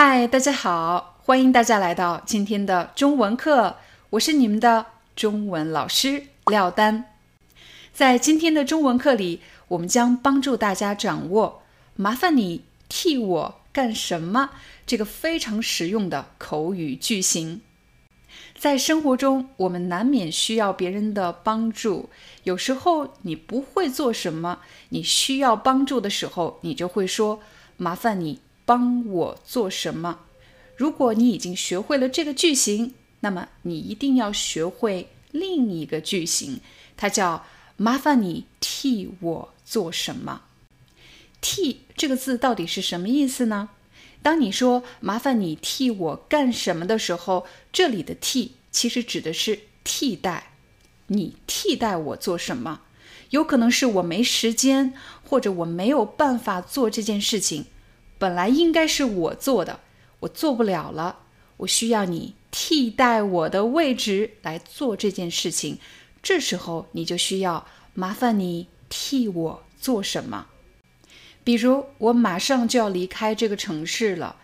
嗨，大家好，欢迎大家来到今天的中文课，我是你们的中文老师廖丹。在今天的中文课里，我们将帮助大家掌握“麻烦你替我干什么”这个非常实用的口语句型。在生活中，我们难免需要别人的帮助。有时候你不会做什么，你需要帮助的时候，你就会说：“麻烦你。”帮我做什么？如果你已经学会了这个句型，那么你一定要学会另一个句型，它叫“麻烦你替我做什么”。替这个字到底是什么意思呢？当你说“麻烦你替我干什么”的时候，这里的替其实指的是替代。你替代我做什么？有可能是我没时间，或者我没有办法做这件事情。本来应该是我做的，我做不了了，我需要你替代我的位置来做这件事情。这时候你就需要麻烦你替我做什么？比如我马上就要离开这个城市了，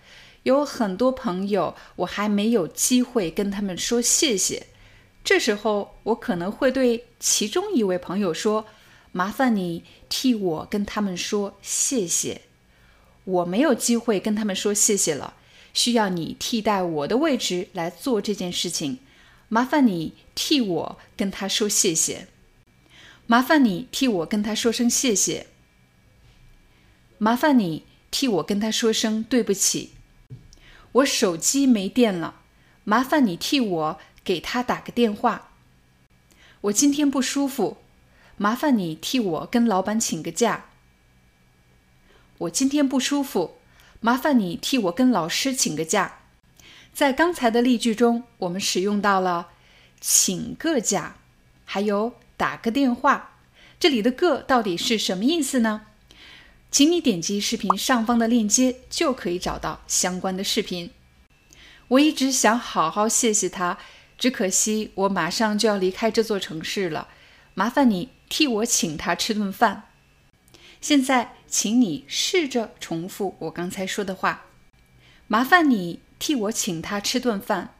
有很多朋友，我还没有机会跟他们说谢谢。这时候我可能会对其中一位朋友说：“麻烦你替我跟他们说谢谢。”我没有机会跟他们说谢谢了，需要你替代我的位置来做这件事情。麻烦你替我跟他说谢谢。麻烦你替我跟他说声谢谢。麻烦你替我跟他说声对不起。我手机没电了，麻烦你替我给他打个电话。我今天不舒服，麻烦你替我跟老板请个假。我今天不舒服，麻烦你替我跟老师请个假。在刚才的例句中，我们使用到了请个假，还有打个电话。这里的“个”到底是什么意思呢？请你点击视频上方的链接，就可以找到相关的视频。我一直想好好谢谢他，只可惜我马上就要离开这座城市了。麻烦你替我请他吃顿饭。现在，请你试着重复我刚才说的话。麻烦你替我请他吃顿饭。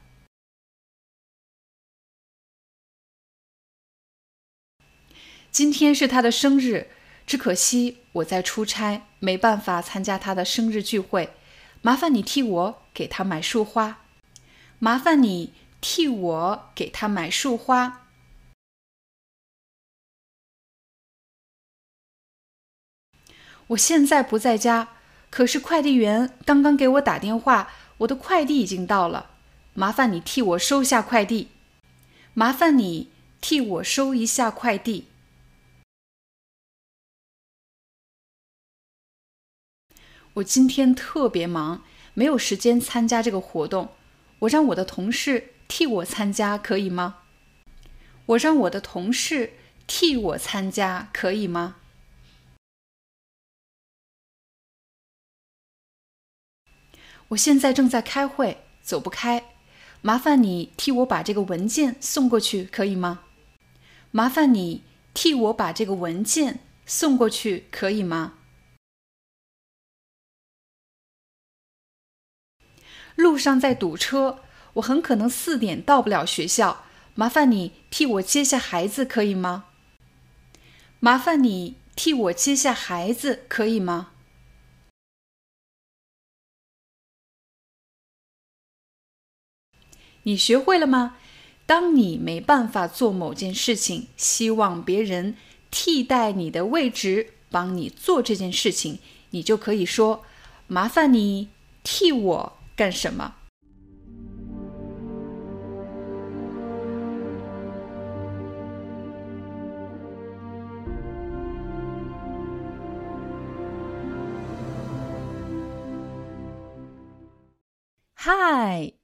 今天是他的生日，只可惜我在出差，没办法参加他的生日聚会。麻烦你替我给他买束花。麻烦你替我给他买束花。我现在不在家，可是快递员刚刚给我打电话，我的快递已经到了。麻烦你替我收下快递。麻烦你替我收一下快递。我今天特别忙，没有时间参加这个活动。我让我的同事替我参加，可以吗？我让我的同事替我参加，可以吗？我现在正在开会，走不开。麻烦你替我把这个文件送过去，可以吗？麻烦你替我把这个文件送过去，可以吗？路上在堵车，我很可能四点到不了学校。麻烦你替我接下孩子，可以吗？麻烦你替我接下孩子，可以吗？你学会了吗？当你没办法做某件事情希望别人替代你的位置帮你做这件事情你就可以说麻烦你替我干什么？Hi